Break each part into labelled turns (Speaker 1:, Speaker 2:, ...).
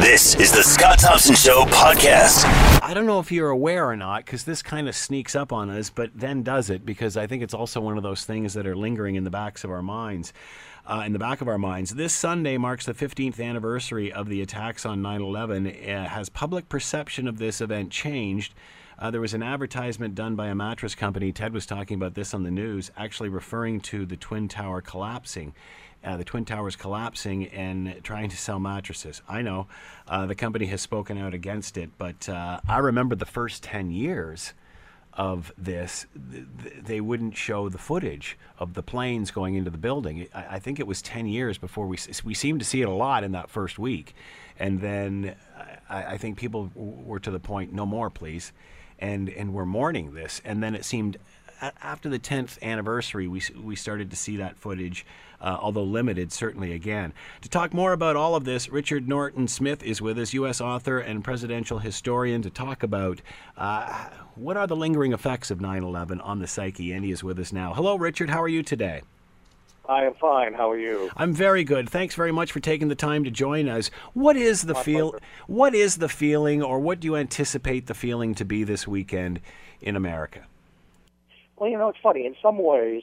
Speaker 1: This is the Scott Thompson Show podcast.
Speaker 2: I don't know if you're aware or not, because this kind of sneaks up on us, but then does it, because I think it's also one of those things that are lingering in the backs of our minds. Uh, in the back of our minds. This Sunday marks the 15th anniversary of the attacks on 9 11. Uh, has public perception of this event changed? Uh, there was an advertisement done by a mattress company. Ted was talking about this on the news, actually referring to the Twin Tower collapsing. Uh, the Twin Towers collapsing and trying to sell mattresses. I know uh, the company has spoken out against it, but uh, I remember the first 10 years of this, th- they wouldn't show the footage of the planes going into the building. I, I think it was 10 years before we, we seemed to see it a lot in that first week. And then I, I think people were to the point, no more, please. And, and we're mourning this. And then it seemed after the 10th anniversary, we, we started to see that footage, uh, although limited, certainly again. To talk more about all of this, Richard Norton Smith is with us, U.S. author and presidential historian, to talk about uh, what are the lingering effects of 9 11 on the psyche. And he is with us now. Hello, Richard. How are you today?
Speaker 3: I am fine. How are you?
Speaker 2: I'm very good. Thanks very much for taking the time to join us. What is the
Speaker 3: My
Speaker 2: feel?
Speaker 3: pleasure.
Speaker 2: What is the feeling, or what do you anticipate the feeling to be this weekend in America?
Speaker 3: Well, you know, it's funny. In some ways,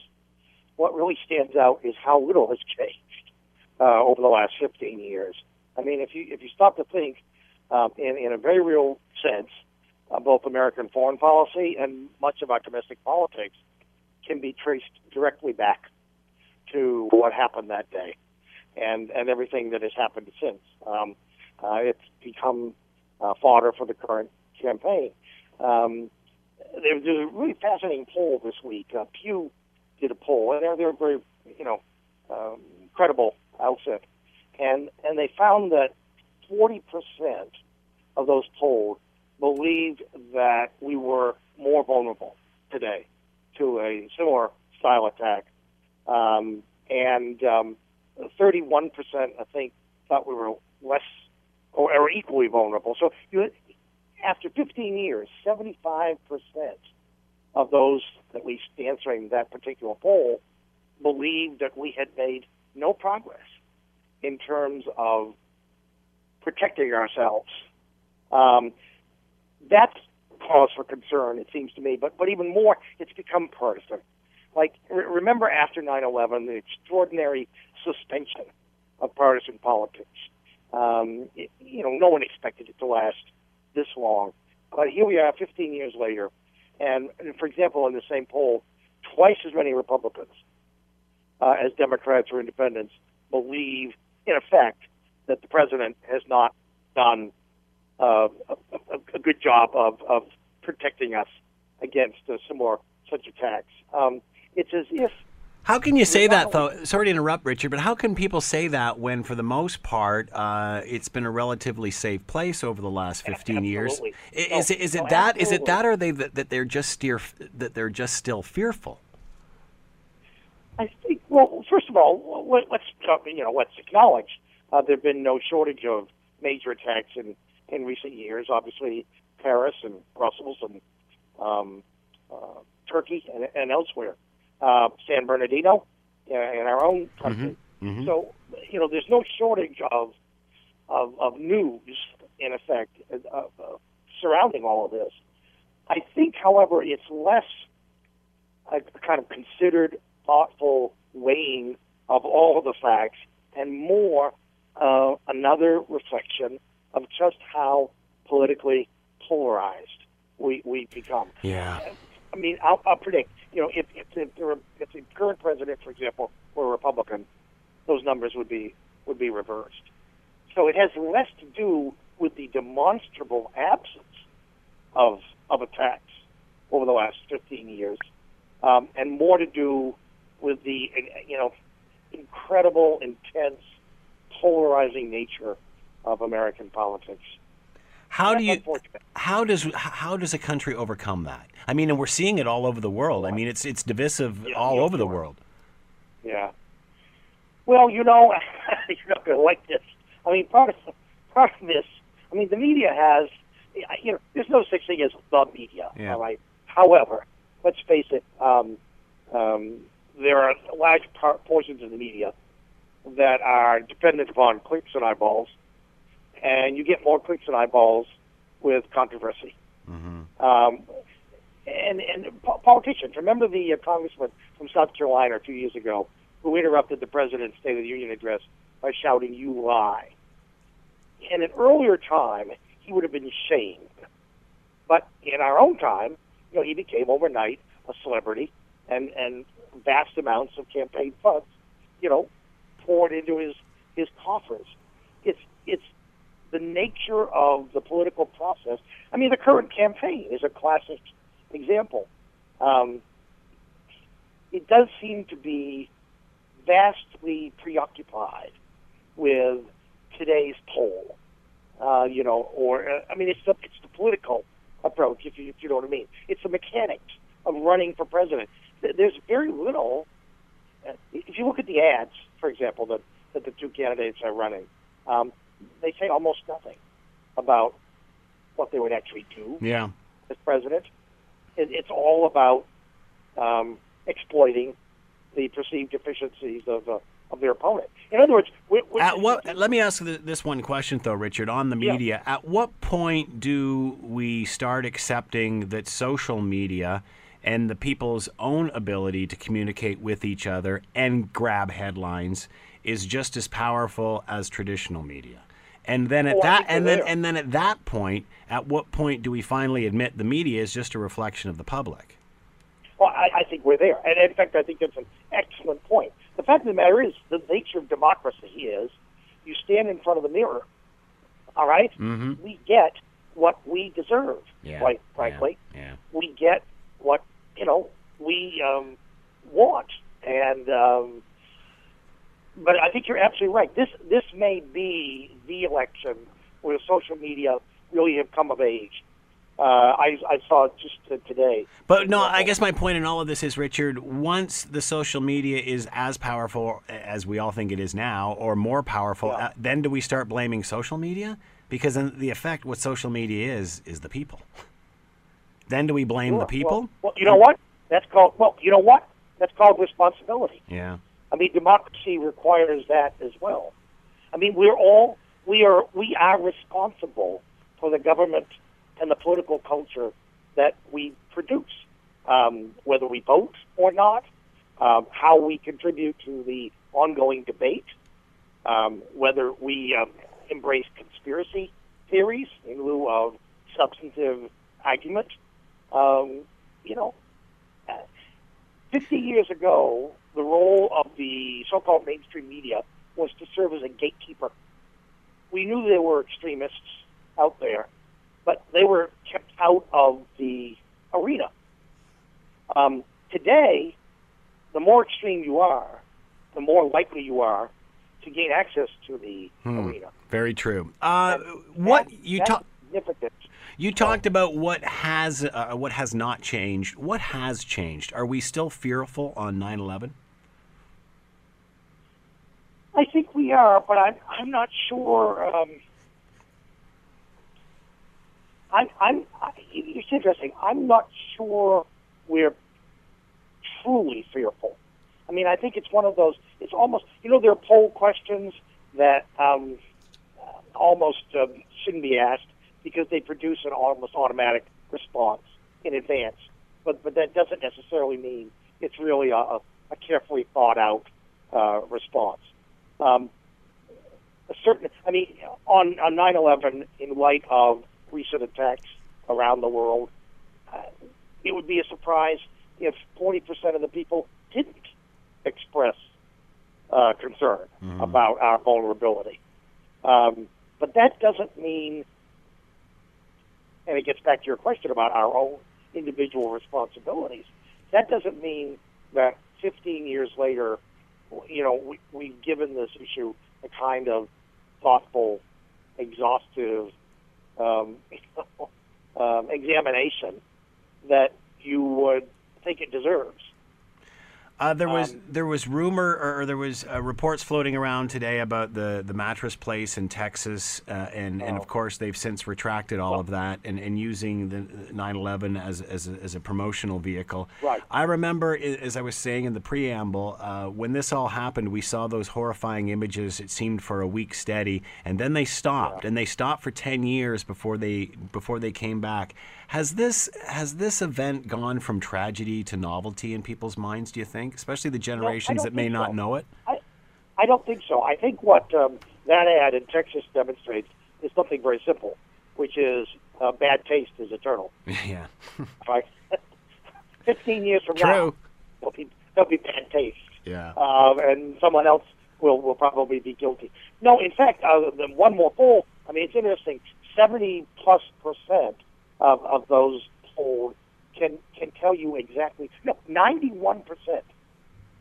Speaker 3: what really stands out is how little has changed uh, over the last 15 years. I mean, if you if you stop to think um, in in a very real sense, uh, both American foreign policy and much of our domestic politics can be traced directly back to what happened that day, and and everything that has happened since. Um, uh, it's become uh, fodder for the current campaign. Um, there, there's a really fascinating poll this week. Uh, Pew did a poll, and they're, they're very, you know, um, credible outfit, and and they found that 40 percent of those polled believed that we were more vulnerable today to a similar style attack, um, and um, 31 percent, I think, thought we were less or, or equally vulnerable. So you, after 15 years, 75 percent of those at least answering that particular poll believed that we had made no progress in terms of protecting ourselves. Um, that's cause for concern, it seems to me. But but even more, it's become partisan. Like re- remember after 9/11, the extraordinary suspension of partisan politics. Um, it, you know, no one expected it to last this long. But here we are, 15 years later, and, and for example, in the same poll, twice as many Republicans uh, as Democrats or Independents believe, in effect, that the president has not done uh, a, a, good job of, of protecting us against uh, similar such attacks. Um, it's as if
Speaker 2: How can you say that, though? Sorry to interrupt, Richard, but how can people say that when, for the most part, uh, it's been a relatively safe place over the last 15 years? Is it is it
Speaker 3: no,
Speaker 2: that is it that or they that, that they're just steer that they're just still fearful?
Speaker 3: I think. Well, first of all, let, let's you know let's acknowledge uh, there have been no shortage of major attacks in in recent years. Obviously, Paris and Brussels and um, uh, Turkey and, and elsewhere. Uh, San Bernardino uh, in our own country.
Speaker 2: Mhm.
Speaker 3: So you know, there's no shortage of of, of news in effect uh, uh, surrounding all of this. I think, however, it's less a kind of considered, thoughtful weighing of all of the facts, and more uh, another reflection of just how politically polarized we we become.
Speaker 2: Yeah.
Speaker 3: I mean, I'll, I'll predict. You know, if if the, the, if the current president, for example, were a Republican, those numbers would be would be reversed. So it has less to do with the demonstrable absence of of attacks over the last 15 years, um, and more to do with the you know incredible, intense, polarizing nature of American politics.
Speaker 2: How do you how does how does a country overcome that? I mean, and we're seeing it all over the world. I mean, it's it's divisive
Speaker 3: Yeah,
Speaker 2: all
Speaker 3: yeah,
Speaker 2: over the world.
Speaker 3: Yeah. Well, you know, you're not going to like this. I mean, part of part of this. I mean, the media has. You know, there's no such thing as the media.
Speaker 2: Yeah.
Speaker 3: All right. However, let's face it. Um, um, there are large par- portions of the media that are dependent upon clicks and eyeballs, and you get more clicks and eyeballs with controversy.
Speaker 2: Mm-hmm.
Speaker 3: Um, and and po- politicians, remember the uh, congressman from South Carolina two years ago who interrupted the president's State of the Union address by shouting, "You lie." In an earlier time, he would have been shamed, but in our own time, you know, he became overnight a celebrity, and and vast amounts of campaign funds, you know, poured into his his coffers. It's it's the nature of the political process. I mean, the current campaign is a classic example. Um, it does seem to be vastly preoccupied with today's poll. Uh, you know, or uh, I mean, it's the it's the political approach, if you if you know what I mean. It's the mechanics of running for president. There's very little. Uh, if you look at the ads, for example, that that the two candidates are running, um, they say almost nothing about what they would actually do
Speaker 2: Yeah.
Speaker 3: as president. It, it's all about um, exploiting the perceived deficiencies of uh, of their opponent. In other words, we we
Speaker 2: At what? Let me ask this one question though, Richard. On the
Speaker 3: Yeah.
Speaker 2: media, at what point do we start accepting that social media and the people's own ability to communicate with each other and grab headlines is just as powerful as traditional media? And then at that, and then and then at that point, at what point do we finally admit the media is just a reflection of the public?
Speaker 3: Well, I, I think we're there, and in fact, I think that's an excellent point. The fact of the matter is, the nature of democracy is, you stand in front of the mirror. All right?
Speaker 2: Mhm.
Speaker 3: we get what we deserve.
Speaker 2: Yeah,
Speaker 3: Quite
Speaker 2: yeah,
Speaker 3: frankly,
Speaker 2: yeah.
Speaker 3: we get what you know we um, want, and um, but I think you're absolutely right. This this may be the election where social media really have come of age. Uh, I I saw it just today.
Speaker 2: But no, I guess my point in all of this is, Richard, once the social media is as powerful as we all think it is now, or more powerful,
Speaker 3: Yeah.
Speaker 2: uh, then do we start blaming social media? Because in the effect, what social media is, is the people. Then do we blame the people?
Speaker 3: Well, well, you know what? That's called. Well, you know what? That's called responsibility.
Speaker 2: yeah.
Speaker 3: I mean, democracy requires that as well. I mean, we're all we are we are responsible for the government and the political culture that we produce, um, whether we vote or not, um, how we contribute to the ongoing debate, um, whether we um, embrace conspiracy theories in lieu of substantive argument. Um, you know, uh, 50 years ago, the role of the so-called mainstream media was to serve as a gatekeeper. We knew there were extremists out there, but they were kept out of the arena. Um, today, the more extreme you are, the more likely you are to gain access to the arena.
Speaker 2: Very true. Uh, what
Speaker 3: That-
Speaker 2: you talk? You talked about what has uh, what has not changed. What has changed? Are we still fearful on 9/11?
Speaker 3: I think we are, but I'm I'm not sure. Um, I'm I'm. I, it's interesting. I'm not sure we're truly fearful. I mean, I think it's one of those. It's almost you know there are poll questions that um, almost um, shouldn't be asked because they produce an almost automatic response in advance. But but that doesn't necessarily mean it's really a, a carefully thought out uh, response. Um, a certain, I mean, on on 9/11, in light of recent attacks around the world, uh, it would be a surprise if 40% of the people didn't express uh, concern about our vulnerability. Um, but that doesn't mean, and it gets back to your question about our own individual responsibilities. That doesn't mean that 15 years later, you know, we, we've given this issue a kind of thoughtful, exhaustive um, um, examination that you would think it deserves.
Speaker 2: Uh, there was um, there was rumor or, there was uh, reports floating around today about the, the mattress place in Texas, uh, and oh. and of oh. course they've since retracted all well, of that and, and using the 9/11 as as a, as a promotional vehicle.
Speaker 3: Right.
Speaker 2: I remember, as I was saying in the preamble, uh, when this all happened, we saw those horrifying images. It seemed for a week steady, and then they stopped, yeah. and they stopped for 10 years before they before they came back. Has this has this event gone from tragedy to novelty in people's minds? Do you think, especially the generations no, that may not
Speaker 3: so.
Speaker 2: know it?
Speaker 3: I, I don't think so. I think what um, that ad in Texas demonstrates is something very simple, which is uh, bad taste is eternal.
Speaker 2: Yeah.
Speaker 3: right. Fifteen years from
Speaker 2: True.
Speaker 3: now, there'll be, there'll be bad taste.
Speaker 2: Yeah.
Speaker 3: Uh, and someone else will will probably be guilty. No, in fact, uh, the one more poll. I mean, it's interesting. Seventy plus percent of, of those polled can can tell you exactly. No, ninety one percent,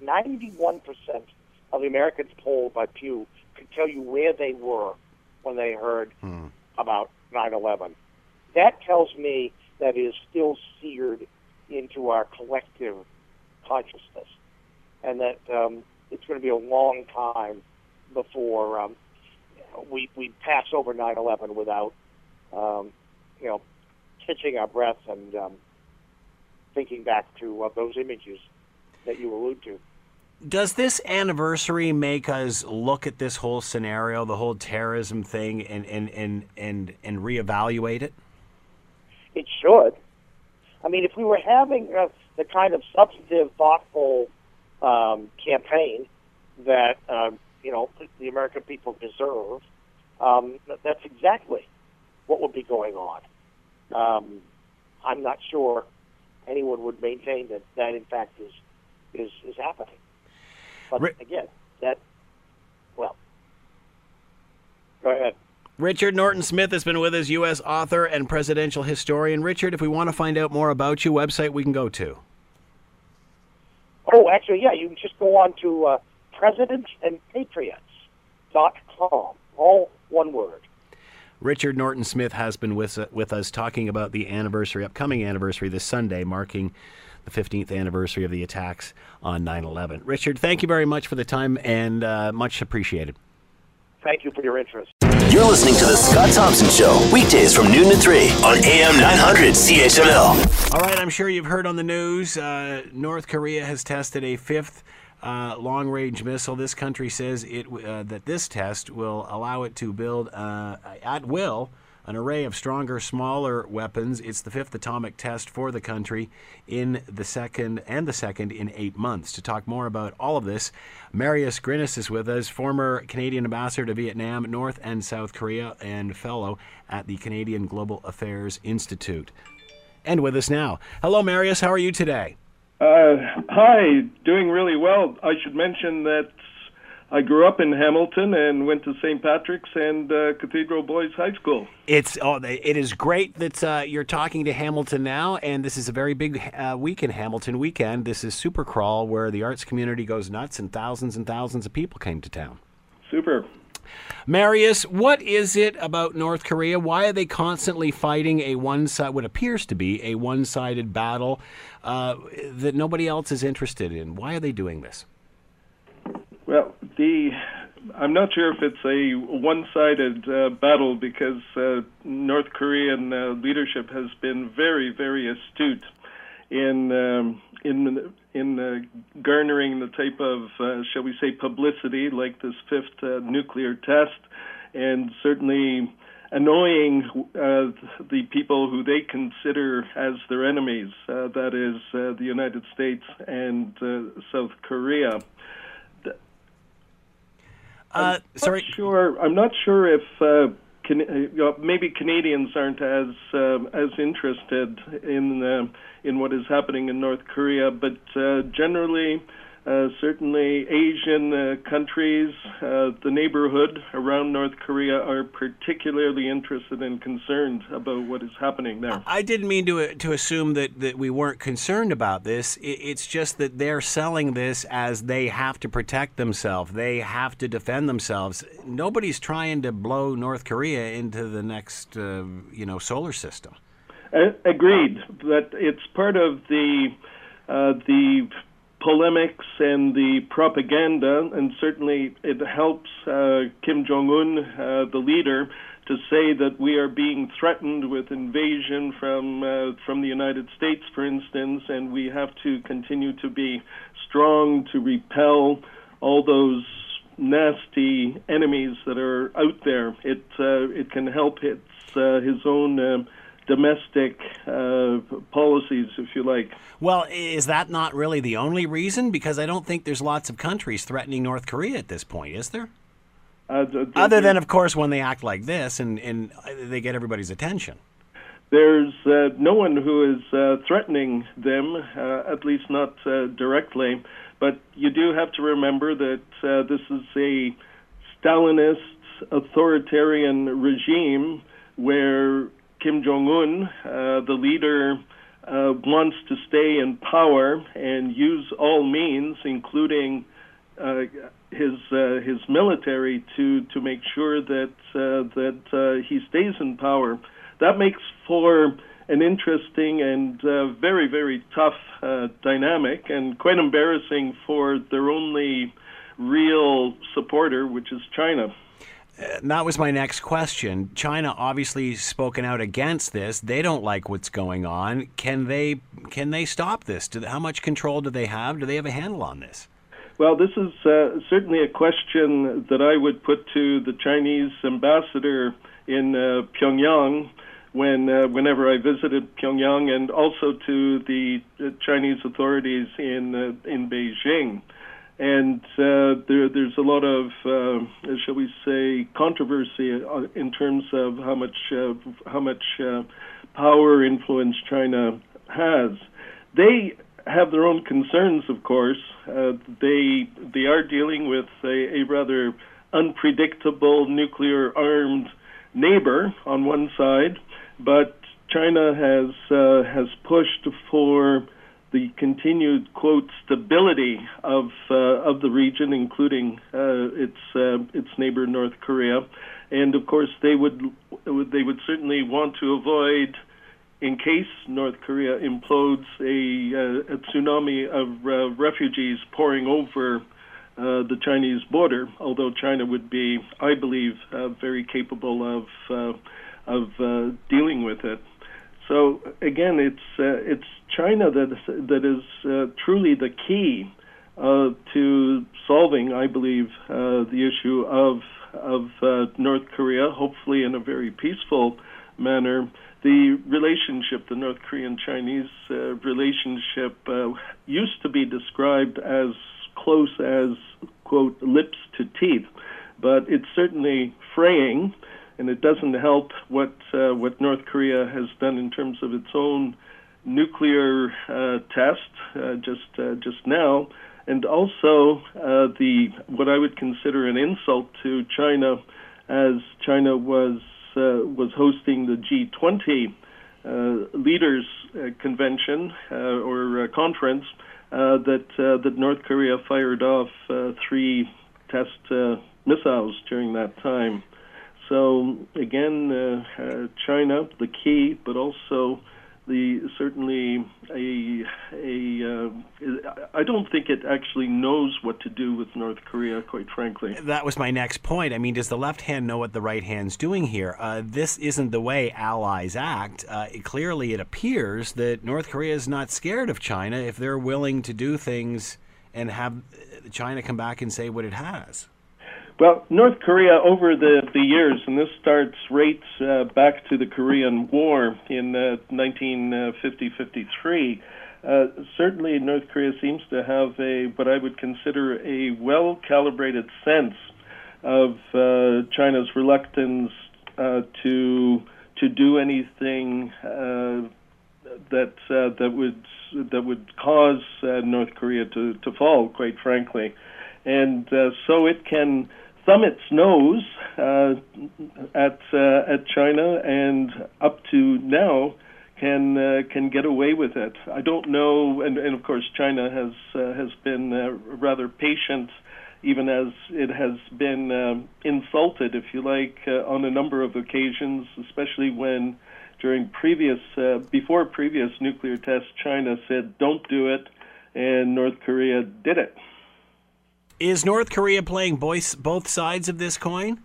Speaker 3: ninety one percent of the Americans polled by Pew can tell you where they were when they heard hmm. about 9/11. That tells me that is still seared into our collective consciousness, and that um, it's going to be a long time before um, we we pass over 9/11 without um, you know catching our breath and um, thinking back to uh, those images that you allude to.
Speaker 2: Does this anniversary make us look at this whole scenario, the whole terrorism thing, and and and and, and reevaluate it?
Speaker 3: It should. I mean, if we were having uh, the kind of substantive, thoughtful um, campaign that uh, you know the American people deserve, um, that's exactly what would be going on. Um, I'm not sure anyone would maintain that that in fact is is is happening. But again, that well, go ahead.
Speaker 2: Richard Norton Smith has been with us, U.S. author and presidential historian. Richard, if we want to find out more about you, website we can go to.
Speaker 3: Oh, actually, yeah, you can just go on to uh, presidentsandpatriots.com. All one word.
Speaker 2: Richard Norton Smith has been with, with us talking about the anniversary, upcoming anniversary this Sunday, marking the 15th anniversary of the attacks on 9 11. Richard, thank you very much for the time and uh, much appreciated.
Speaker 3: Thank you for your interest.
Speaker 1: You're listening to The Scott Thompson Show, weekdays from noon to 3 on AM 900 CHML.
Speaker 2: All right, I'm sure you've heard on the news uh, North Korea has tested a fifth uh, long range missile. This country says it uh, that this test will allow it to build uh, at will an array of stronger, smaller weapons. It's the fifth atomic test for the country in the second and the second in eight months. To talk more about all of this, Marius Grinius is with us, former Canadian ambassador to Vietnam, North and South Korea, and fellow at the Canadian Global Affairs Institute. And with us now. Hello, Marius. How are you today?
Speaker 4: Uh, hi, doing really well. I should mention that I grew up in Hamilton and went to St. Patrick's and uh, Cathedral Boys High School.
Speaker 2: It's oh, it is great that uh, you're talking to Hamilton now, and this is a very big uh, week in Hamilton weekend. This is Super Crawl, where the arts community goes nuts, and thousands and thousands of people came to town.
Speaker 4: Super.
Speaker 2: Marius, what is it about North Korea? Why are they constantly fighting a one side, what appears to be a one sided battle uh, that nobody else is interested in? Why are they doing this?
Speaker 4: Well, the I'm not sure if it's a one-sided uh, battle because uh, North Korean uh, leadership has been very, very astute in um, in in uh, garnering the type of, uh, shall we say, publicity like this fifth uh, nuclear test, and certainly annoying uh, the people who they consider as their enemies, uh, that is uh, the United States and South Korea.
Speaker 2: I'm sorry.
Speaker 4: Sure, I'm not sure if Can, uh, maybe Canadians aren't as uh, as interested in uh, in what is happening in North Korea, but uh, generally, uh, certainly Asian uh, countries, uh, the neighborhood around North Korea are particularly interested and concerned about what is happening there.
Speaker 2: I didn't mean to to assume that, that we weren't concerned about this. It's just that they're selling this as they have to protect themselves. They have to defend themselves. Nobody's trying to blow North Korea into the next, uh, you know, solar system.
Speaker 4: agreed, but it's part of the uh, the polemics and the propaganda, and certainly it helps uh, Kim Jong Un, uh, the leader, to say that we are being threatened with invasion from uh, from the United States, for instance, and we have to continue to be strong to repel all those nasty enemies that are out there. It uh, it can help its uh, his own. Uh, domestic uh, policies, if you like.
Speaker 2: Well, is that not really the only reason? Because I don't think there's lots of countries threatening North Korea at this point, is there? Uh, Other than, of course, when they act like this and, and they get everybody's attention.
Speaker 4: There's uh, no one who is uh, threatening them, uh, at least not uh, directly. But you do have to remember that uh, this is a Stalinist authoritarian regime where Kim Jong un, the leader, wants to stay in power and use all means, including his uh, his military to to make sure that uh, that uh, he stays in power. That makes for an interesting and uh, very very tough uh, dynamic, and quite embarrassing for their only real supporter, which is China.
Speaker 2: That was my next question. China obviously spoken out against this. They don't like what's going on. Can they can they stop this? Do, how much control do they have? Do they have a handle on this?
Speaker 4: Well, this is uh, certainly a question that I would put to the Chinese ambassador in uh, Pyongyang when uh, whenever I visited Pyongyang, and also to the uh, Chinese authorities in uh, in Beijing. And uh, there, there's a lot of, shall we say, controversy in terms of how much how much power influence China has. They have their own concerns, of course. Uh, they they are dealing with a, a rather unpredictable nuclear armed neighbor on one side, but China has uh, has pushed for the continued quote stability of uh, of the region, including uh, its uh, its neighbor North Korea, and of course they would they would certainly want to avoid in case North Korea implodes, a, uh, a tsunami of uh, refugees pouring over uh, the Chinese border, although China would be, I believe, very capable of of dealing with it. So again, it's uh, it's China that is, that is uh, truly the key uh, to solving, I believe, the issue of of North Korea, hopefully in a very peaceful manner. The relationship, the North Korean Chinese uh, relationship, uh, used to be described as close as, quote, lips to teeth, but it's certainly fraying, and it doesn't help what, uh, what North Korea has done in terms of its own nuclear uh, test uh, just, uh, just now. And also the what I would consider an insult to China, as China was uh, was hosting the G20 uh, leaders uh, convention or conference that that North Korea fired off three test missiles during that time. So again, China, the key, but also the certainly a a uh, I don't think it actually knows what to do with North Korea, quite frankly.
Speaker 2: That was my next point. I mean, does the left hand know what the right hand's doing here? Uh, this isn't the way allies act. Uh, it, clearly, it appears that North Korea is not scared of China if they're willing to do things and have China come back and say what it has.
Speaker 4: Well, North Korea over the, the years, and this starts right uh, back to the Korean War in uh, 1950-53. Uh, certainly, North Korea seems to have a what I would consider a well-calibrated sense of uh, China's reluctance uh, to to do anything uh, that that would that would cause North Korea to, to fall. Quite frankly, and so it can thumb its nose uh, at uh, at China, and up to now can uh, can get away with it. I don't know, and, and of course China has uh, has been uh, rather patient, even as it has been um, insulted, if you like, uh, on a number of occasions, especially when during previous before previous nuclear tests, China said, "Don't do it." and North Korea did it.
Speaker 2: Is North Korea playing both both sides of this coin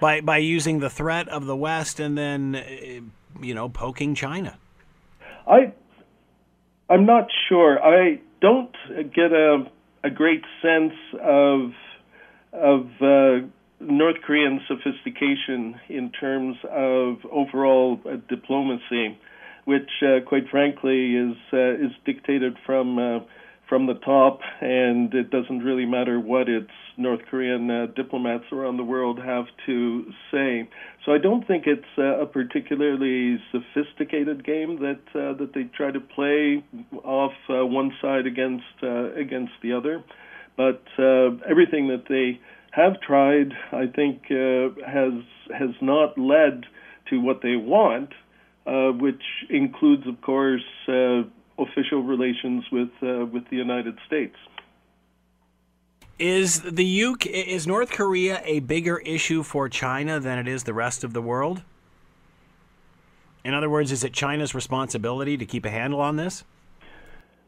Speaker 2: by by using the threat of the West and then uh, you know poking China?
Speaker 4: I I'm not sure. I don't get a a great sense of of uh, North Korean sophistication in terms of overall uh, diplomacy, which, uh, quite frankly, is uh, is dictated from uh, from the top, and it doesn't really matter what its North Korean uh, diplomats around the world have to say. So I don't think it's uh, a particularly sophisticated game that uh, that they try to play off uh, one side against uh, against the other. But uh, everything that they have tried, I think, has has not led to what they want, which includes, of course, official relations with uh, with the United States.
Speaker 2: Is the UK is North Korea a bigger issue for China than it is the rest of the world? In other words, is it China's responsibility to keep a handle on this?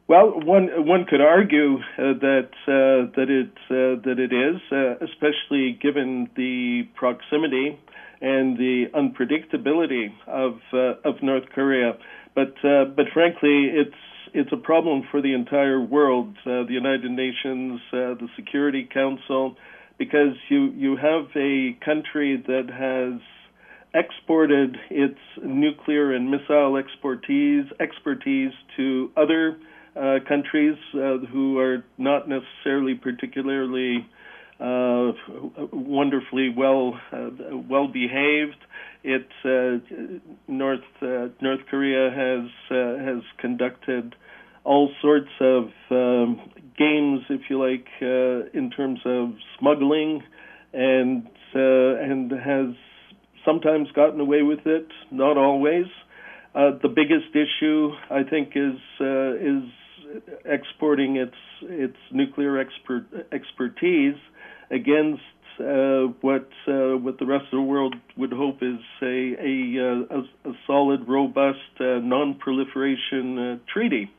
Speaker 4: Well, one one could argue uh, that uh, that it uh, that it is, uh, especially given the proximity and the unpredictability of uh, of North Korea. But uh, but frankly, it's it's a problem for the entire world, the United Nations, the Security Council, because you you have a country that has exported its nuclear and missile expertise expertise to other uh, countries uh, who are not necessarily particularly uh, wonderfully well uh, well behaved. It uh, North uh, North Korea has has conducted all sorts of um, games, if you like, in terms of smuggling, and and has sometimes gotten away with it, not always. Uh, the biggest issue, I think, is uh, is exporting its its nuclear expert, expertise against uh, what uh, what the rest of the world would hope is a a, uh, a, a solid, robust uh, non-proliferation uh, treaty,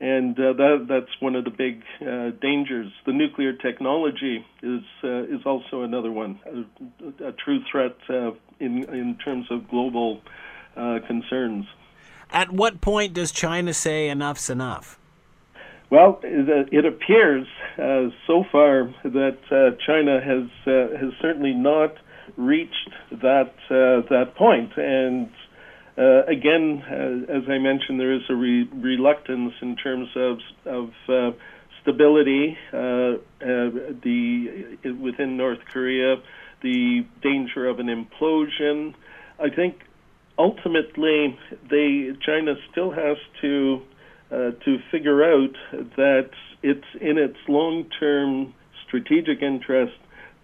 Speaker 4: and uh, that that's one of the big dangers. The nuclear technology is is also another one, a, a true threat in in terms of global concerns.
Speaker 2: At what point does China say enough's enough?
Speaker 4: Well, it appears uh, so far that uh, China has uh, has certainly not reached that uh, that point, and uh, again, uh, as I mentioned, there is a re- reluctance in terms of of stability. the within North Korea, the danger of an implosion. I think ultimately, they China still has to uh, to figure out that it's in its long-term strategic interest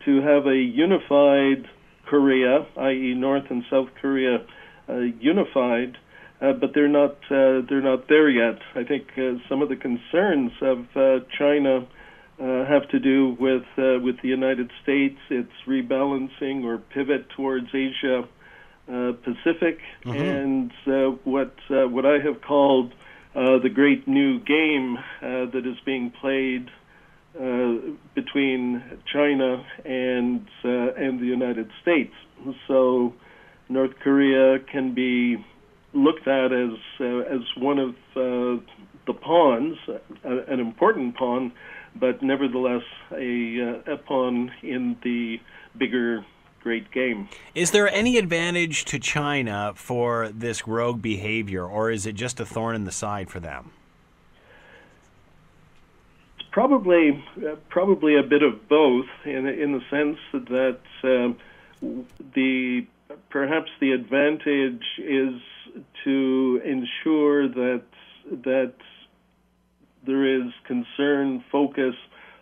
Speaker 4: to have a unified Korea, i.e., North and South Korea, uh, unified. Uh, but they're not uh, they're not there yet. I think uh, some of the concerns of uh, China have to do with with the United States, its rebalancing or pivot towards Asia Pacific, mm-hmm. and what what I have called the great new game uh, that is being played uh, between China and uh, and the United States. So North Korea can be looked at as uh, as one of the pawns, an important pawn, but nevertheless a, a pawn in the bigger great game.
Speaker 2: Is there any advantage to China for this rogue behavior, or is it just a thorn in the side for them?
Speaker 4: It's probably uh, probably a bit of both, in in the sense that um, the perhaps the advantage is to ensure that that there is concern, focus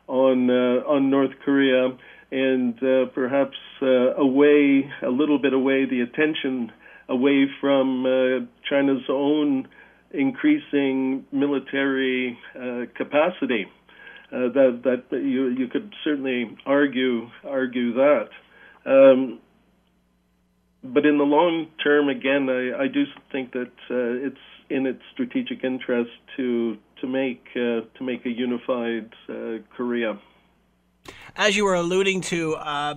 Speaker 4: on uh, on North Korea and uh, perhaps uh, away a little bit away the attention away from uh, China's own increasing military uh, capacity. Uh, that that you you could certainly argue argue that. Um, but in the long term, again, I, I do think that uh, it's in its strategic interest to to make uh, to make a unified Korea.
Speaker 2: As you were alluding to, uh,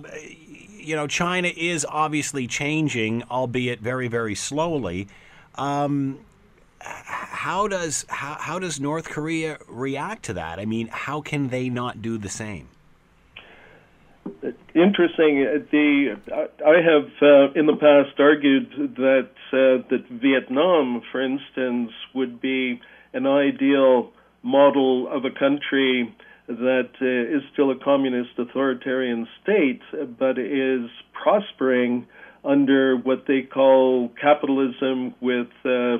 Speaker 2: you know, China is obviously changing, albeit very, very slowly. Um, how does how, how does North Korea react to that? I mean, how can they not do the same?
Speaker 4: Interesting. The I have uh, in the past argued that uh, that Vietnam, for instance, would be an ideal model of a country that uh, is still a communist authoritarian state, but is prospering under what they call capitalism with uh,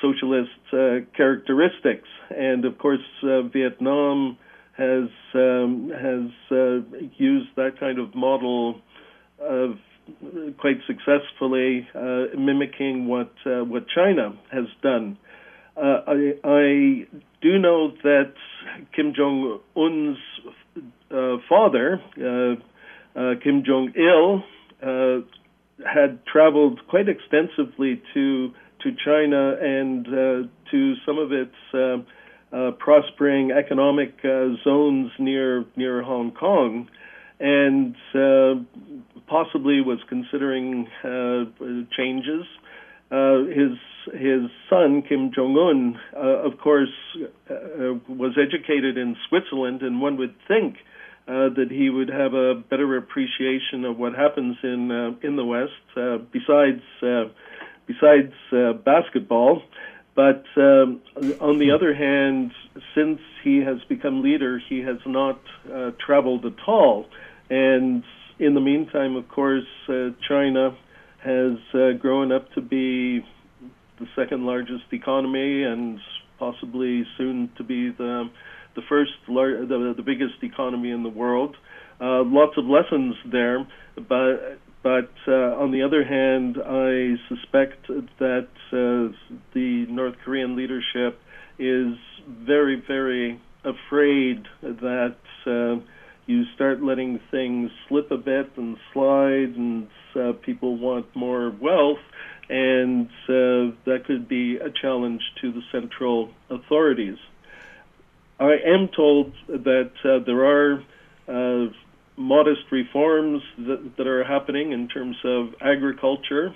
Speaker 4: socialist uh, characteristics. And of course, uh, Vietnam has um, has uh, used that kind of model of quite successfully, uh, mimicking what what China has done. I, I do know that Kim Jong Un's uh, father, uh, uh, Kim Jong Il, uh, had traveled quite extensively to to China and uh, to some of its uh, prospering economic zones near near Hong Kong, and possibly was considering changes. His his son Kim Jong Un, uh, of course, uh, was educated in Switzerland, and one would think uh, that he would have a better appreciation of what happens in uh, in the West, uh, besides uh, besides basketball. But um, on the other hand, since he has become leader, he has not traveled at all, and in the meantime, of course, China has grown up to be the second largest economy and possibly soon to be the the first lar- the, the biggest economy in the world. Uh, lots of lessons there, but but uh, on the other hand, I suspect that uh, the North Korean leadership is very very afraid that uh, you start letting things slip a bit and slide, and uh, people want more wealth and uh, that could be a challenge to the central authorities. I am told that uh, there are uh, modest reforms that, that, are happening in terms of agriculture,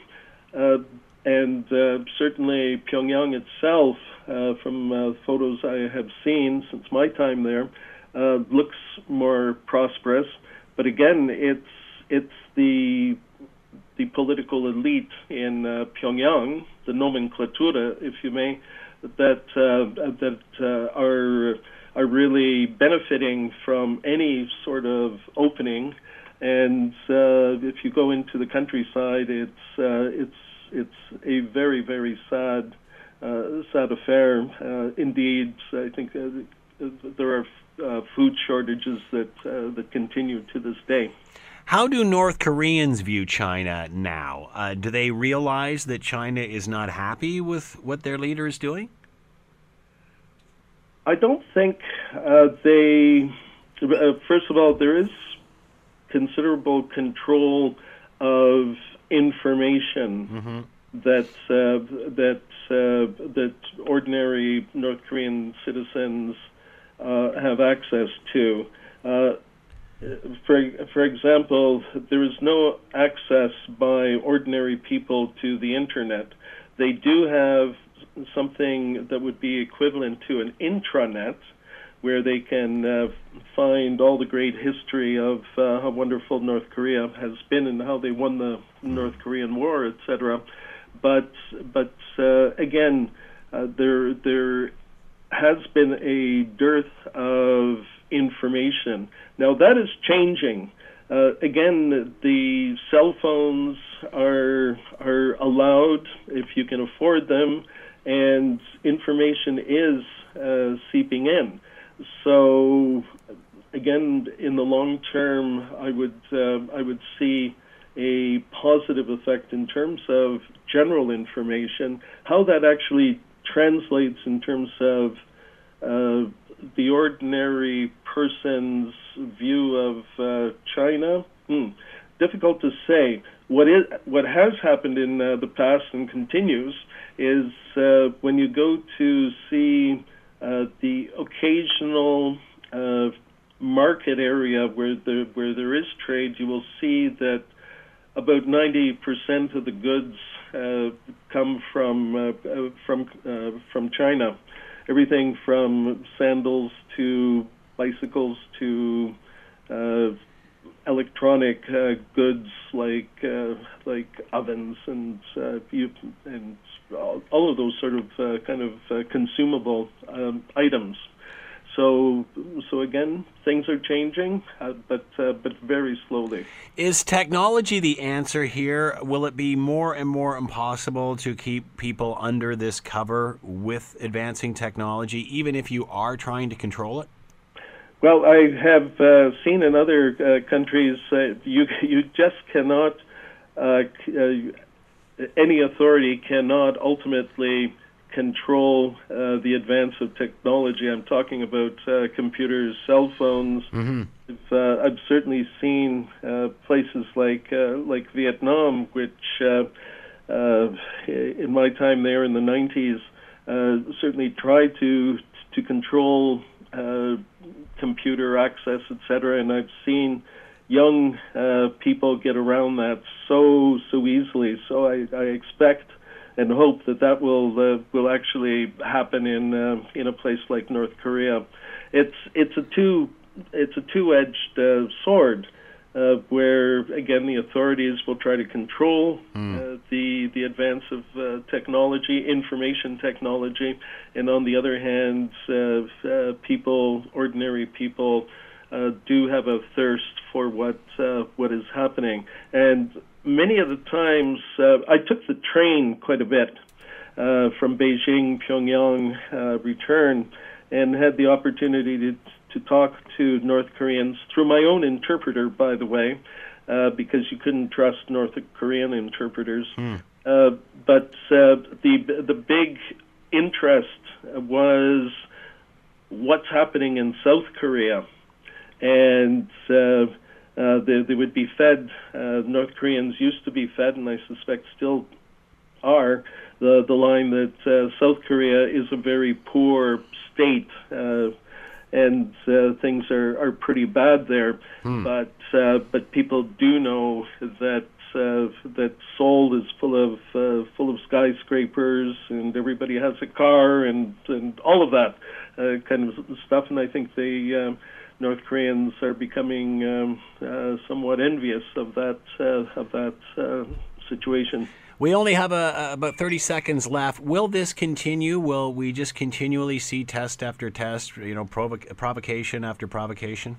Speaker 4: uh, and uh, certainly Pyongyang itself, from photos I have seen since my time there, looks more prosperous. But again, it's it's the the political elite in uh, Pyongyang, the nomenclatura, if you may, that uh, that uh, are are really benefiting from any sort of opening. And uh, if you go into the countryside, it's uh, it's it's a very very sad uh, sad affair. indeed, I think there are food shortages that that continue to this day.
Speaker 2: How do North Koreans view China now? Uh, do they realize that China is not happy with what their leader is doing?
Speaker 4: I don't think uh, they. Uh, first of all, there is considerable control of information mm-hmm. that uh, that uh, that ordinary North Korean citizens uh, have access to for for example, there is no access by ordinary people to the internet. They do have something that would be equivalent to an intranet, where they can uh, find all the great history of uh, how wonderful North Korea has been and how they won the North Korean War, etc. But but uh, again, uh, there there has been a dearth of information. Now that is changing. Uh, again, the cell phones are are allowed if you can afford them, and information is uh, seeping in. So, again, in the long term, I would uh, I would see a positive effect in terms of general information. How that actually translates in terms of the ordinary person's view of uh, China? Hmm. Difficult to say. What is what has happened in uh, the past and continues is uh, when you go to see uh, the occasional uh, market area where there where there is trade, you will see that about 90% of the goods come from from from China. Everything from sandals to bicycles to uh, electronic uh, goods like uh, like ovens and uh, and all, of those sort of uh, kind of uh, consumable um, items. So, so again, things are changing, uh, but uh, but very slowly.
Speaker 2: Is technology the answer here? Will it be more and more impossible to keep people under this cover with advancing technology, even if you are trying to control it?
Speaker 4: Well, I have uh, seen in other uh, countries uh, you you just cannot. Uh, any authority cannot ultimately control uh, the advance of technology. I'm talking about uh, computers, cell phones. Mm-hmm. I've, uh, I've, certainly seen uh, places like uh, like Vietnam, which uh, in my time there in the 90s certainly tried to to control computer access, etc. And I've seen young people get around that so so easily. So I, I expect and hope that that will uh, will actually happen in uh, in a place like North Korea. It's it's a two it's a two edged uh, sword. Uh, where again the authorities will try to control mm. the the advance of uh, technology, information technology, and on the other hand, uh, people, ordinary people, do have a thirst for what what is happening. And many of the times uh, I took the train quite a bit uh, from Beijing, Pyongyang, uh, return, and had the opportunity to to talk to North Koreans through my own interpreter, by the way, uh, because you couldn't trust North Korean interpreters. Hmm. Uh, but uh, the the big interest was what's happening in South Korea, and uh, they, they would be fed. Uh, North Koreans used to be fed, and I suspect still are, the, the line that uh, South Korea is a very poor state. Uh, and uh, things are, are pretty bad there, hmm. but uh, but people do know that uh, that Seoul is full of uh, full of skyscrapers and everybody has a car and and all of that uh, kind of stuff. And I think they uh, North Koreans are becoming um, uh, somewhat envious of that uh, of that uh, situation.
Speaker 2: We only have a, about 30 seconds left. Will this continue? Will we just continually see test after test, you know, provo- provocation after provocation?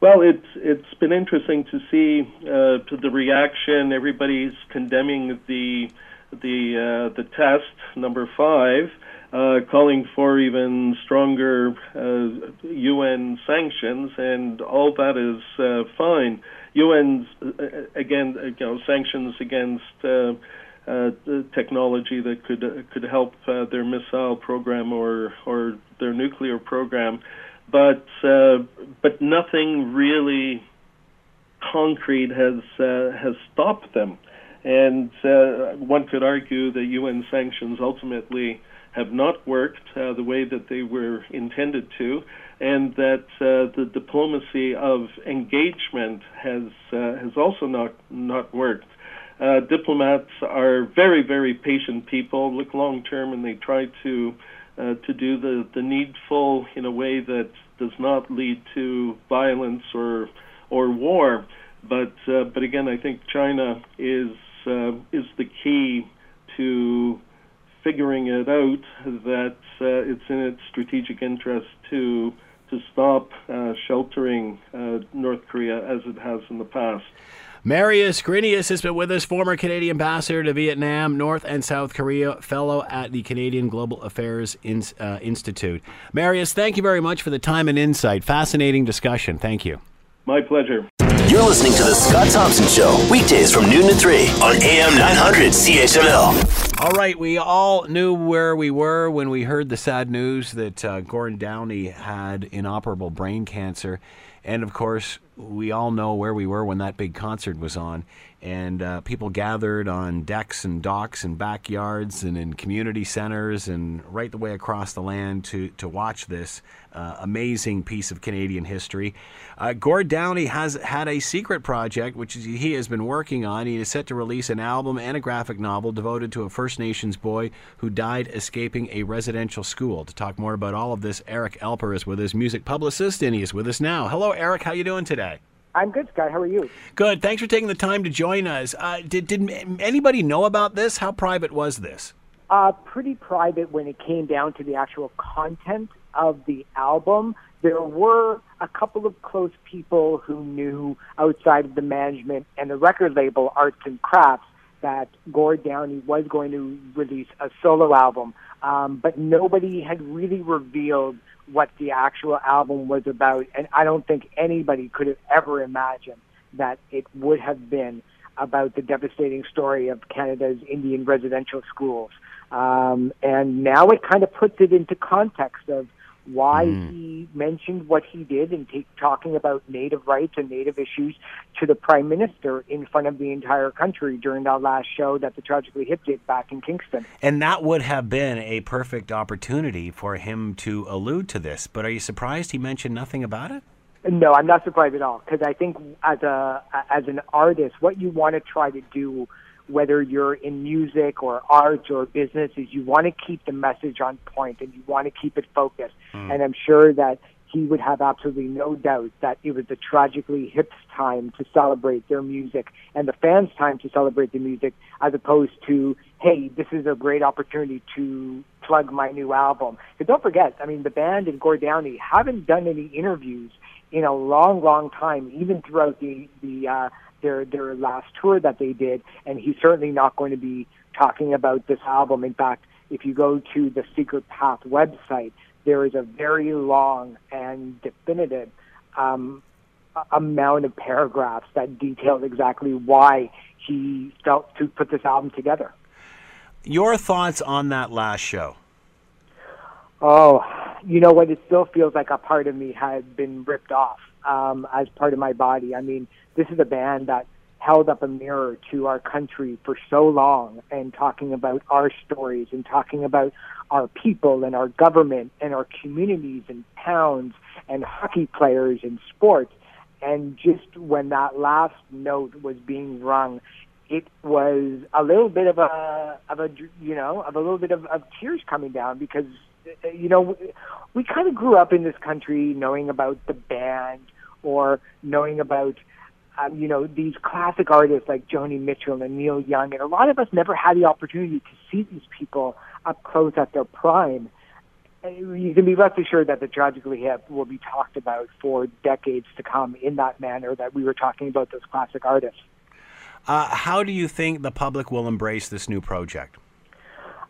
Speaker 4: Well, it's it's been interesting to see uh, to the reaction. Everybody's condemning the the uh, the test number five, uh, calling for even stronger uh, UN sanctions, and all that is uh, fine. UN's uh, again, uh, you know, sanctions against uh, technology that could could help their missile program or or their nuclear program, but but nothing really concrete has has stopped them. And one could argue that UN sanctions ultimately have not worked uh, the way that they were intended to, and that uh, the diplomacy of engagement has uh, has also not not worked. Uh, diplomats are very very patient people, look long term, and they try to uh, to do the the needful in a way that does not lead to violence or or war. But uh, but again, I think China is is the key to figuring it out that uh, it's in its strategic interest to to stop uh, sheltering uh, North Korea as it has in the past.
Speaker 2: Marius Grinius has been with us, former Canadian ambassador to Vietnam, North and South Korea, fellow at the Canadian Global Affairs in, uh, Institute. Marius, thank you very much for the time and insight. Fascinating discussion. Thank you.
Speaker 4: My pleasure.
Speaker 1: You're listening to The Scott Thompson Show, weekdays from noon to 3 on AM 900 CHML.
Speaker 2: All right, we all knew where we were when we heard the sad news that uh, Gordon Downie had inoperable brain cancer. And of course, we all know where we were when that big concert was on, and uh, people gathered on decks and docks and backyards and in community centers and right the way across the land to to watch this uh, amazing piece of Canadian history. Uh, Gord Downie has had a secret project which he has been working on. He is set to release an album and a graphic novel devoted to a First Nations boy who died escaping a residential school. To talk more about all of this, Eric Alper is with us, music publicist, and he is with us now. Hello, Eric. How you doing today?
Speaker 5: I'm good, Scott. How are you?
Speaker 2: Good. Thanks for taking the time to join us. Uh, did, did anybody know about this? How private was this?
Speaker 5: Uh, pretty private when it came down to the actual content of the album. There were a couple of close people who knew outside of the management and the record label Arts and Crafts that Gord Downie was going to release a solo album, um, but nobody had really revealed what the actual album was about. And I don't think anybody could have ever imagined that it would have been about the devastating story of Canada's Indian residential schools. Um, and now it kind of puts it into context of why mm. he mentioned what he did and take, talking about native rights and native issues to the prime minister in front of the entire country during that last show that the Tragically Hip did back in Kingston.
Speaker 2: And that would have been a perfect opportunity for him to allude to this. But are you surprised he mentioned nothing about it?
Speaker 5: No, I'm not surprised at all because I think as a as an artist, what you want to try to do whether you're in music or art or business, is you want to keep the message on point and you want to keep it focused. Mm. And I'm sure that he would have absolutely no doubt that it was the tragically hips time to celebrate their music and the fans' time to celebrate the music, as opposed to, hey, this is a great opportunity to plug my new album. But don't forget, I mean, the band and Gord Downie haven't done any interviews in a long, long time, even throughout the the uh, their their last tour that they did, and he's certainly not going to be talking about this album. In fact, if you go to the Secret Path website, there is a very long and definitive um, amount of paragraphs that detail exactly why he felt to put this album together.
Speaker 2: Your thoughts on that last show?
Speaker 5: Oh, you know what? It still feels like a part of me had been ripped off um, as part of my body. I mean, this is a band that held up a mirror to our country for so long and talking about our stories and talking about our people and our government and our communities and towns and hockey players and sports. And just when that last note was being rung, it was a little bit of a of a you know of a little bit of, of tears coming down because you know we kind of grew up in this country knowing about the band or knowing about um, you know, these classic artists like Joni Mitchell and Neil Young, and a lot of us never had the opportunity to see these people up close at their prime. You can be rest assured that the Tragically Hip will be talked about for decades to come in that manner that we were talking about those classic artists.
Speaker 2: Uh, how do you think the public will embrace this new project?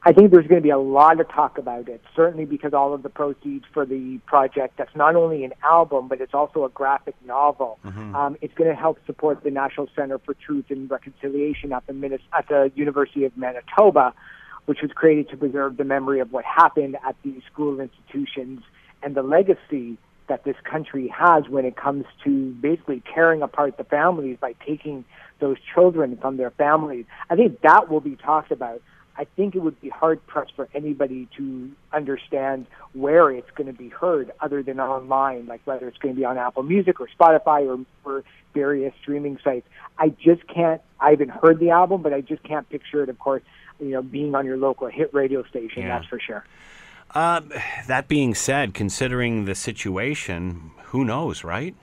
Speaker 5: I think there's going to be a lot of talk about it, certainly because all of the proceeds for the project, that's not only an album, but it's also a graphic novel. Mm-hmm. Um, it's going to help support the National Center for Truth and Reconciliation at the, at the University of Manitoba, which was created to preserve the memory of what happened at these school institutions and the legacy that this country has when it comes to basically tearing apart the families by taking those children from their families. I think that will be talked about. I think it would be hard pressed for anybody to understand where it's going to be heard other than online, like whether it's going to be on Apple Music or Spotify or, or various streaming sites. I just can't, I haven't heard the album, but I just can't picture it, of course, you know, being on your local hit radio station, yeah. that's for sure.
Speaker 2: Uh, that being said, considering the situation, who knows, right?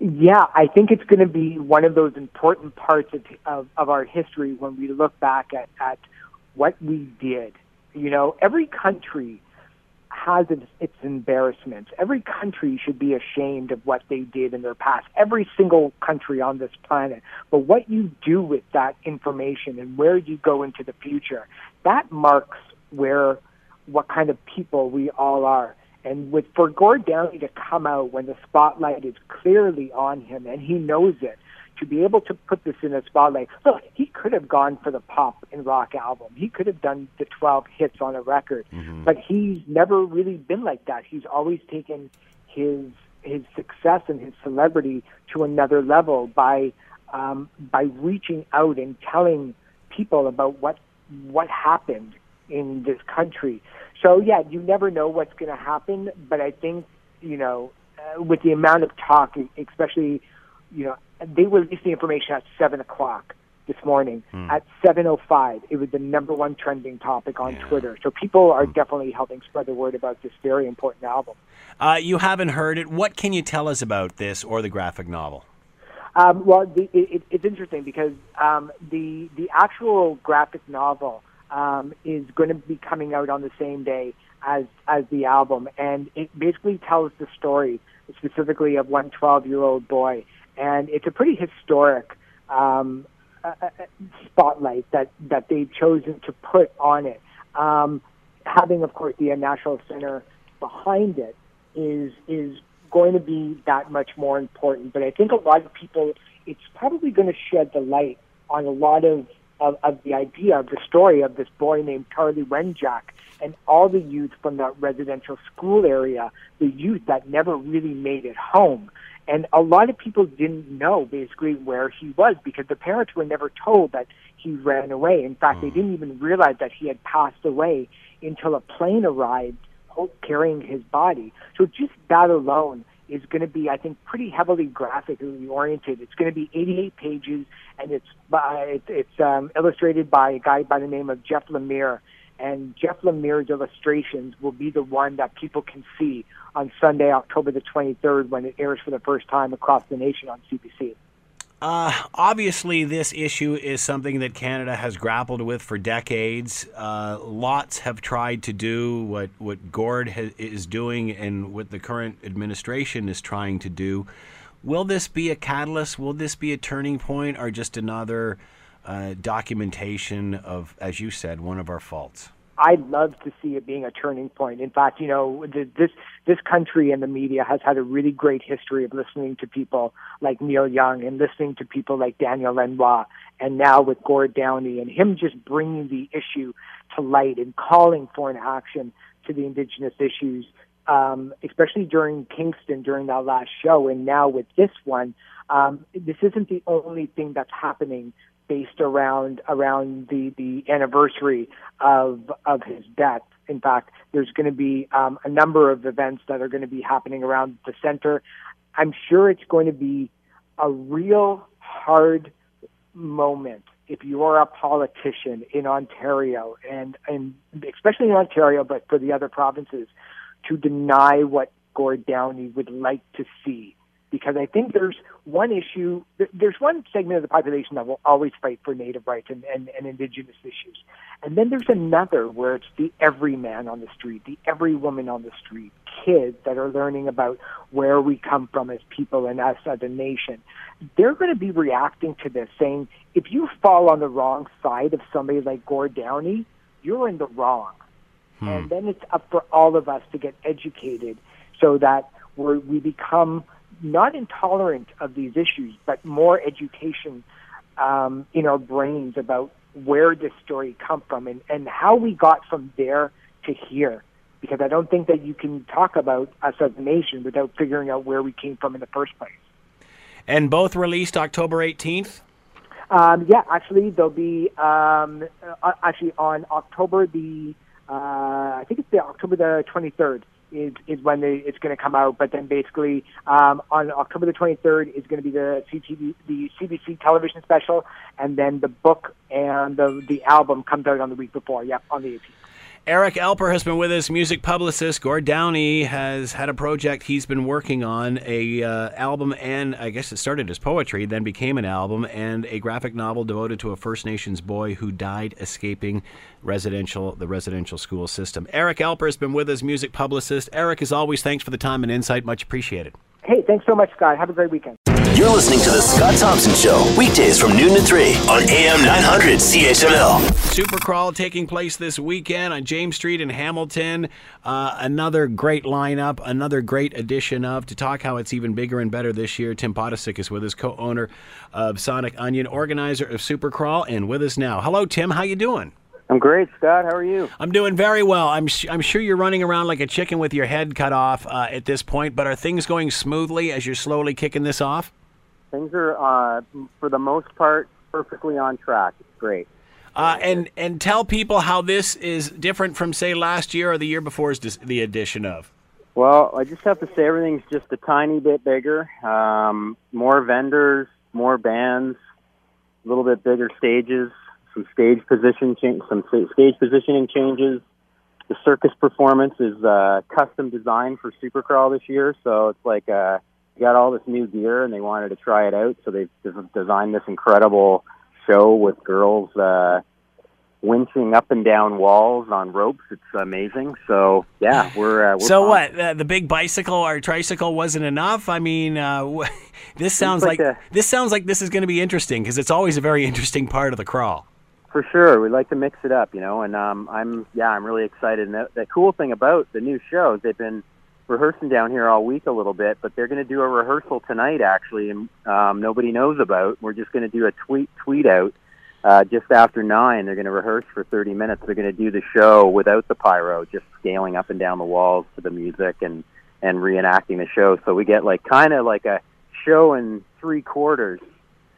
Speaker 5: Yeah, I think it's going to be one of those important parts of, of, of our history when we look back at, at what we did. You know, every country has its, embarrassments. Every country should be ashamed of what they did in their past. Every single country on this planet. But what you do with that information and where you go into the future, that marks where what kind of people we all are. And with for Gord Downie to come out when the spotlight is clearly on him and he knows it, to be able to put this in a spotlight. Look, he could have gone for the pop and rock album. He could have done the 12 hits on a record, mm-hmm. but he's never really been like that. He's always taken his his success and his celebrity to another level by um, by reaching out and telling people about what what happened in this country. So yeah, you never know what's going to happen, but I think you know uh, with the amount of talk, especially you know they released the information at seven o'clock this morning.
Speaker 2: Hmm.
Speaker 5: At 7:05, it was the number one trending topic on Twitter. So people are definitely helping spread the word about this very important album.
Speaker 2: Uh, you haven't heard it. What can you tell us about this or the graphic novel?
Speaker 5: Um, well, the, it, it's interesting because um, the the actual graphic novel um, is going to be coming out on the same day as as the album, and it basically tells the story specifically of one 12 year old boy, and it's a pretty historic um, uh, uh, spotlight that that they've chosen to put on it. Um, having, of course, the National Center behind it is is going to be that much more important. But I think a lot of people, it's probably going to shed the light on a lot of, of, of the idea of the story of this boy named Charlie Wenjack and all the youth from that residential school area, the youth that never really made it home. And a lot of people didn't know basically where he was because the parents were never told that he ran away. In fact, they didn't even realize that he had passed away until a plane arrived carrying his body. So just that alone is going to be, I think, pretty heavily graphically oriented. It's going to be 88 pages, and it's by, it's um, illustrated by a guy by the name of Jeff Lemire. And Jeff Lemire's illustrations will be the one that people can see on Sunday, October the 23rd, when it airs for the first time across the nation on CBC.
Speaker 2: Uh, obviously, this issue is something that Canada has grappled with for decades. Uh, lots have tried to do what, what Gord ha- is doing and what the current administration is trying to do. Will this be a catalyst? Will this be a turning point or just another uh, documentation of, as you said, one of our faults?
Speaker 5: I'd love to see it being a turning point. In fact, you know, this this country and the media has had a really great history of listening to people like Neil Young and listening to people like Daniel Lanois, and now with Gord Downie and him just bringing the issue to light and calling for an action to the Indigenous issues, um, especially during Kingston during that last show, and now with this one. Um, this isn't the only thing that's happening based around around the the anniversary of of his death. In fact, there's going to be um, a number of events that are going to be happening around the center. I'm sure it's going to be a real hard moment if you are a politician in Ontario and and especially in Ontario, but for the other provinces, to deny what Gord Downie would like to see because I think there's one issue, there's one segment of the population that will always fight for Native rights and, and, and Indigenous issues. And then there's another where it's the every man on the street, the every woman on the street, kids that are learning about where we come from as people and us as a nation. They're going to be reacting to this saying, if you fall on the wrong side of somebody like Gord Downie, you're in the wrong. Hmm. And then it's up for all of us to get educated so that we're, we become – not intolerant of these issues, but more education um, in our brains about where this story come from and, and how we got from there to here. Because I don't think that you can talk about us as a nation without figuring out where we came from in the first place.
Speaker 2: And both released October 18th?
Speaker 5: Um, yeah, actually, they'll be um, uh, actually on October the, uh, I think it's the October the 23rd is, is when they, it's going to come out. But then basically um, on October the 23rd is going to be the CTV, the CBC television special, and then the book and the the album comes out on the week before. Yep, on the 18th.
Speaker 2: Eric Alper has been with us, music publicist. Gord Downie has had a project he's been working on, a uh, album, and I guess it started as poetry, then became an album, and a graphic novel devoted to a First Nations boy who died escaping residential the residential school system. Eric Alper has been with us, music publicist. Eric, as always, thanks for the time and insight. Much appreciated.
Speaker 5: Hey, thanks so much, Scott. Have a great weekend.
Speaker 1: You're listening to The Scott Thompson Show, weekdays from noon to 3 on AM 900 CHML.
Speaker 2: Supercrawl taking place this weekend on James Street in Hamilton. Uh, another great lineup, another great edition of. To talk how it's even bigger and better this year, Tim Potocic is with us, co-owner of Sonic Unyon, organizer of Supercrawl, and with us now. Hello, Tim. How you doing?
Speaker 6: I'm great, Scott. How are you?
Speaker 2: I'm doing very well. I'm sh- I'm sure you're running around like a chicken with your head cut off uh, at this point. But are things going smoothly as you're slowly kicking this off?
Speaker 6: Things are, uh, for the most part, perfectly on track. It's great.
Speaker 2: Uh, and and tell people how this is different from say last year or the year before's dis- the addition of.
Speaker 6: Well, I just have to say everything's just a tiny bit bigger. Um, more vendors, more bands, a little bit bigger stages, some stage position change, some stage positioning changes. The circus performance is uh, custom designed for Supercrawl this year, so it's like uh, you got all this new gear and they wanted to try it out, so they've designed this incredible show with girls uh, winching up and down walls on ropes. It's amazing. So yeah, we're, uh, we're
Speaker 2: So
Speaker 6: pumped.
Speaker 2: what? Uh, the big bicycle or tricycle wasn't enough. I mean, uh, this sounds
Speaker 6: like
Speaker 2: like, this sounds like this is going to be interesting because it's always a very interesting part of the crawl.
Speaker 6: For sure, we like to mix it up, you know. And um, I'm yeah, I'm really excited. And the, the cool thing about the new shows, they've been rehearsing down here all week a little bit, but they're going to do a rehearsal tonight actually, and um, nobody knows about. We're just going to do a tweet tweet out uh, just after nine. They're going to rehearse for 30 minutes. They're going to do the show without the pyro, just scaling up and down the walls to the music and and reenacting the show. So we get like kind of like a show in three quarters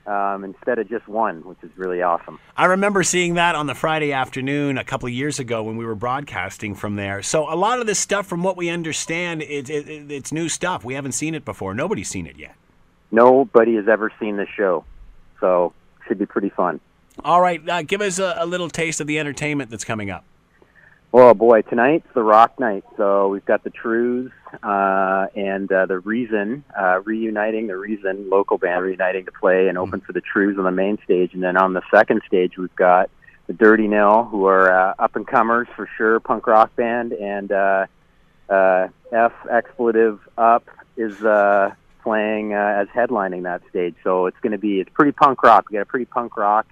Speaker 6: um, instead of just one, which is really awesome.
Speaker 2: I remember seeing that on the Friday afternoon a couple of years ago when we were broadcasting from there. So a lot of this stuff, from what we understand, it, it, it, it's new stuff. We haven't seen it before. Nobody's seen it yet.
Speaker 6: Nobody has ever seen this show, so should be pretty fun.
Speaker 2: All right, uh, give us a, a little taste of the entertainment that's coming up.
Speaker 6: Oh boy, tonight's the rock night. So we've got the Trews uh, and uh, the Reason uh, reuniting. The Reason local band reuniting to play and open for the Trews on the main stage, and then on the second stage we've got the Dirty Nil, who are uh, up and comers for sure, punk rock band, and uh, uh, F Expletive Up is uh, playing uh, as headlining that stage. So it's going to be it's pretty punk rock. We got a pretty punk rock.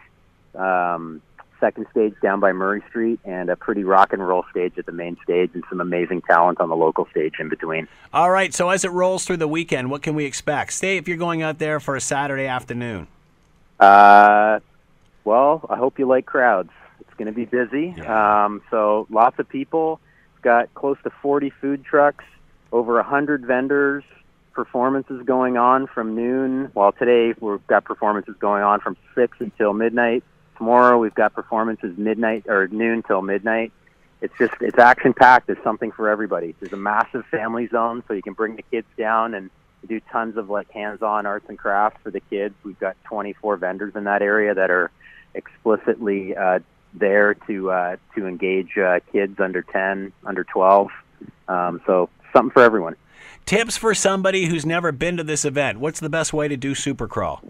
Speaker 6: Um, second stage down by Murray Street and a pretty rock and roll stage at the main stage and some amazing talent on the local stage in between.
Speaker 2: All right, so as it rolls through the weekend, what can we expect? Stay if you're going out there for a Saturday afternoon.
Speaker 6: Uh, well, I hope you like crowds. It's going to be busy. Um, so lots of people. We've got close to 40 food trucks, over 100 vendors, performances going on from noon. Well, today we've got performances going on from 6 until midnight. Tomorrow we've got performances midnight or noon till midnight. It's just it's action packed. There's something for everybody. There's a massive family zone, so you can bring the kids down and do tons of like hands-on arts and crafts for the kids. We've got 24 vendors in that area that are explicitly uh, there to uh, to engage uh, kids under 10, under 12. Um, so something for everyone.
Speaker 2: Tips for somebody who's never been to this event. What's the best way to do Supercrawl?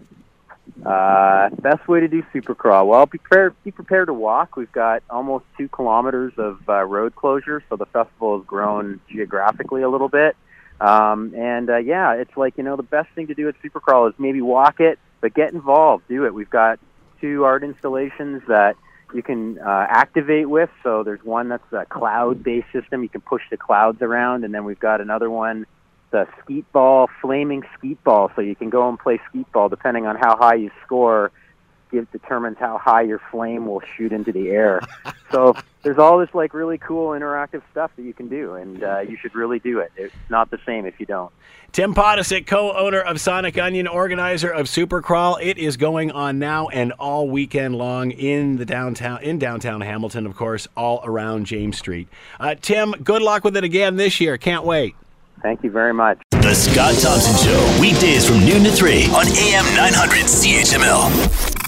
Speaker 6: Uh, best way to do supercrawl. Well, be prepared, be prepared to walk. We've got almost two kilometers of uh, road closure, so the festival has grown geographically a little bit. Um, and uh, yeah, it's like you know the best thing to do at supercrawl is maybe walk it, but get involved, do it. We've got two art installations that you can uh, activate with. So there's one that's a cloud-based system. You can push the clouds around, and then we've got another one the skeet ball, flaming skeet ball, so you can go and play skeet ball depending on how high you score. It determines how high your flame will shoot into the air. so there's all this like really cool interactive stuff that you can do, and uh, you should really do it. It's not the same if you don't.
Speaker 2: Tim Potocic, co-owner of Sonic Unyon, organizer of Supercrawl. It is going on now and all weekend long in the downtown, in downtown Hamilton, of course, all around James Street. Uh, Tim, good luck with it again this year. Can't wait.
Speaker 6: Thank you very much.
Speaker 1: The Scott Thompson Show, weekdays from noon to 3 on AM 900 CHML.